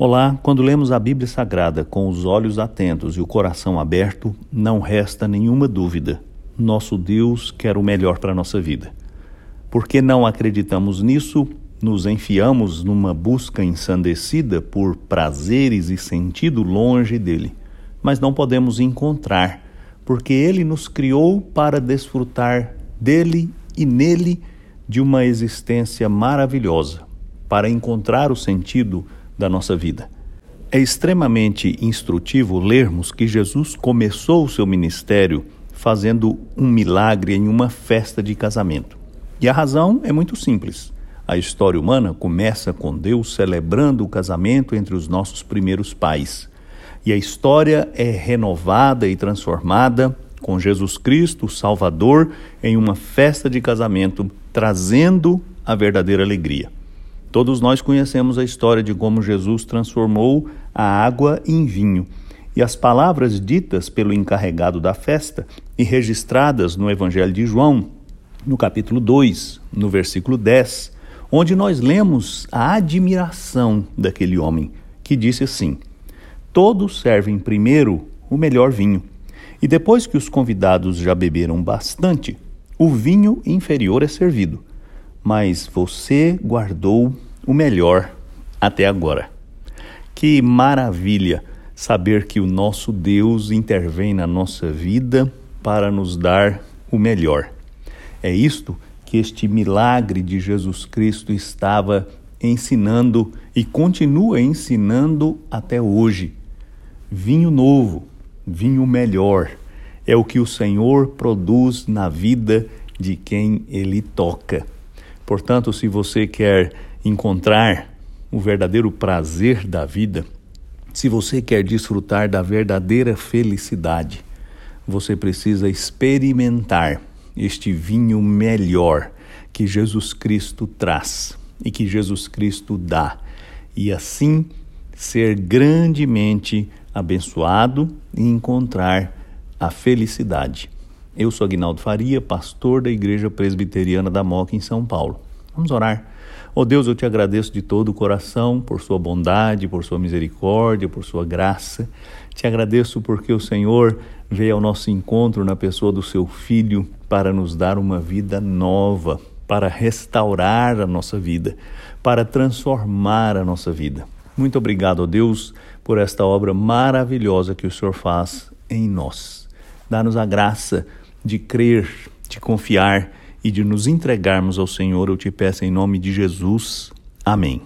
Olá, quando lemos a Bíblia Sagrada com os olhos atentos e o coração aberto, não resta nenhuma dúvida. Nosso Deus quer o melhor para a nossa vida. Porque não acreditamos nisso, nos enfiamos numa busca ensandecida por prazeres e sentido longe dele, mas não podemos encontrar, porque ele nos criou para desfrutar dele e nele de uma existência maravilhosa, para encontrar o sentido da nossa vida. É extremamente instrutivo lermos que Jesus começou o seu ministério fazendo um milagre em uma festa de casamento. E a razão é muito simples. A história humana começa com Deus celebrando o casamento entre os nossos primeiros pais. E a história é renovada e transformada com Jesus Cristo, o Salvador, em uma festa de casamento, trazendo a verdadeira alegria. Todos nós conhecemos a história de como Jesus transformou a água em vinho. E as palavras ditas pelo encarregado da festa e registradas no Evangelho de João, no capítulo 2, no versículo 10, onde nós lemos a admiração daquele homem, que disse assim: Todos servem primeiro o melhor vinho, e depois que os convidados já beberam bastante, o vinho inferior é servido mas você guardou o melhor até agora. Que maravilha saber que o nosso Deus intervém na nossa vida para nos dar o melhor. É isto que este milagre de Jesus Cristo estava ensinando e continua ensinando até hoje. Vinho novo, vinho melhor, é o que o Senhor produz na vida de quem ele toca. Portanto, se você quer encontrar o verdadeiro prazer da vida, se você quer desfrutar da verdadeira felicidade, você precisa experimentar este vinho melhor que Jesus Cristo traz e que Jesus Cristo dá, e assim ser grandemente abençoado e encontrar a felicidade. Eu sou Agnaldo Faria, pastor da Igreja Presbiteriana da Moca, em São Paulo. Vamos orar. Oh Deus, eu te agradeço de todo o coração por sua bondade, por sua misericórdia, por sua graça. Te agradeço porque o Senhor veio ao nosso encontro na pessoa do seu Filho para nos dar uma vida nova, para restaurar a nossa vida, para transformar a nossa vida. Muito obrigado, oh Deus, por esta obra maravilhosa que o Senhor faz em nós. Dá-nos a graça de crer, de confiar e de nos entregarmos ao Senhor, eu te peço em nome de Jesus. Amém.